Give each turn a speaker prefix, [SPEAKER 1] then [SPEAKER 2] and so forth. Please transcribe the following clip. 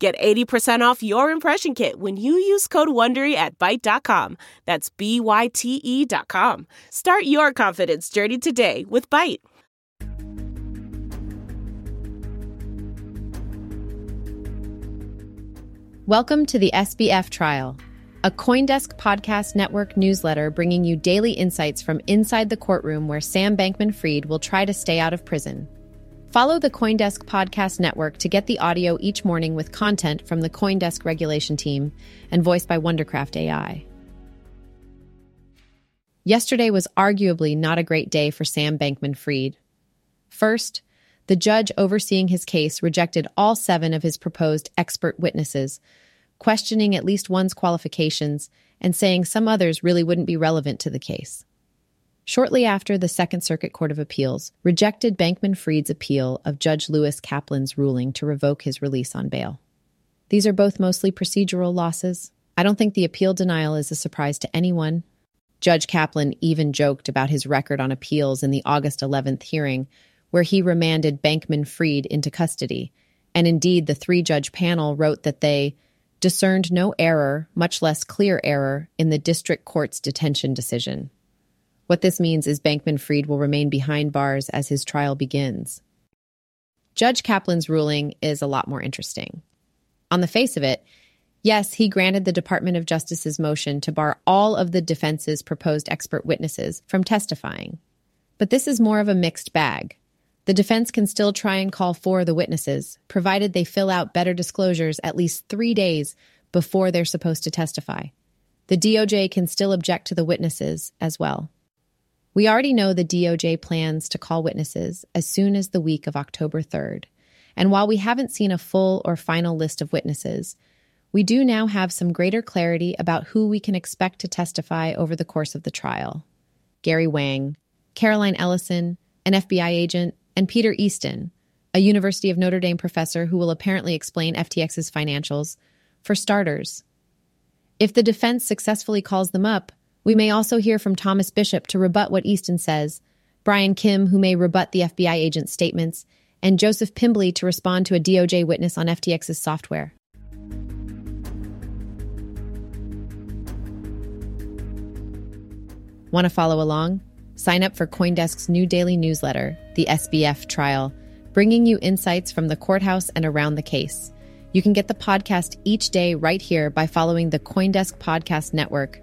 [SPEAKER 1] Get 80% off your impression kit when you use code WONDERY at Byte.com. That's B-Y-T-E dot com. Start your confidence journey today with Byte.
[SPEAKER 2] Welcome to the SBF Trial, a Coindesk Podcast Network newsletter bringing you daily insights from inside the courtroom where Sam Bankman Fried will try to stay out of prison. Follow the Coindesk Podcast Network to get the audio each morning with content from the Coindesk regulation team and voiced by Wondercraft AI. Yesterday was arguably not a great day for Sam Bankman Fried. First, the judge overseeing his case rejected all seven of his proposed expert witnesses, questioning at least one's qualifications and saying some others really wouldn't be relevant to the case. Shortly after, the Second Circuit Court of Appeals rejected Bankman Fried's appeal of Judge Lewis Kaplan's ruling to revoke his release on bail. These are both mostly procedural losses. I don't think the appeal denial is a surprise to anyone. Judge Kaplan even joked about his record on appeals in the August 11th hearing, where he remanded Bankman Fried into custody. And indeed, the three judge panel wrote that they discerned no error, much less clear error, in the district court's detention decision. What this means is Bankman Fried will remain behind bars as his trial begins. Judge Kaplan's ruling is a lot more interesting. On the face of it, yes, he granted the Department of Justice's motion to bar all of the defense's proposed expert witnesses from testifying. But this is more of a mixed bag. The defense can still try and call for the witnesses, provided they fill out better disclosures at least three days before they're supposed to testify. The DOJ can still object to the witnesses as well. We already know the DOJ plans to call witnesses as soon as the week of October 3rd. And while we haven't seen a full or final list of witnesses, we do now have some greater clarity about who we can expect to testify over the course of the trial Gary Wang, Caroline Ellison, an FBI agent, and Peter Easton, a University of Notre Dame professor who will apparently explain FTX's financials, for starters. If the defense successfully calls them up, we may also hear from Thomas Bishop to rebut what Easton says, Brian Kim, who may rebut the FBI agent's statements, and Joseph Pimbley to respond to a DOJ witness on FTX's software. Want to follow along? Sign up for Coindesk's new daily newsletter, the SBF Trial, bringing you insights from the courthouse and around the case. You can get the podcast each day right here by following the Coindesk Podcast Network.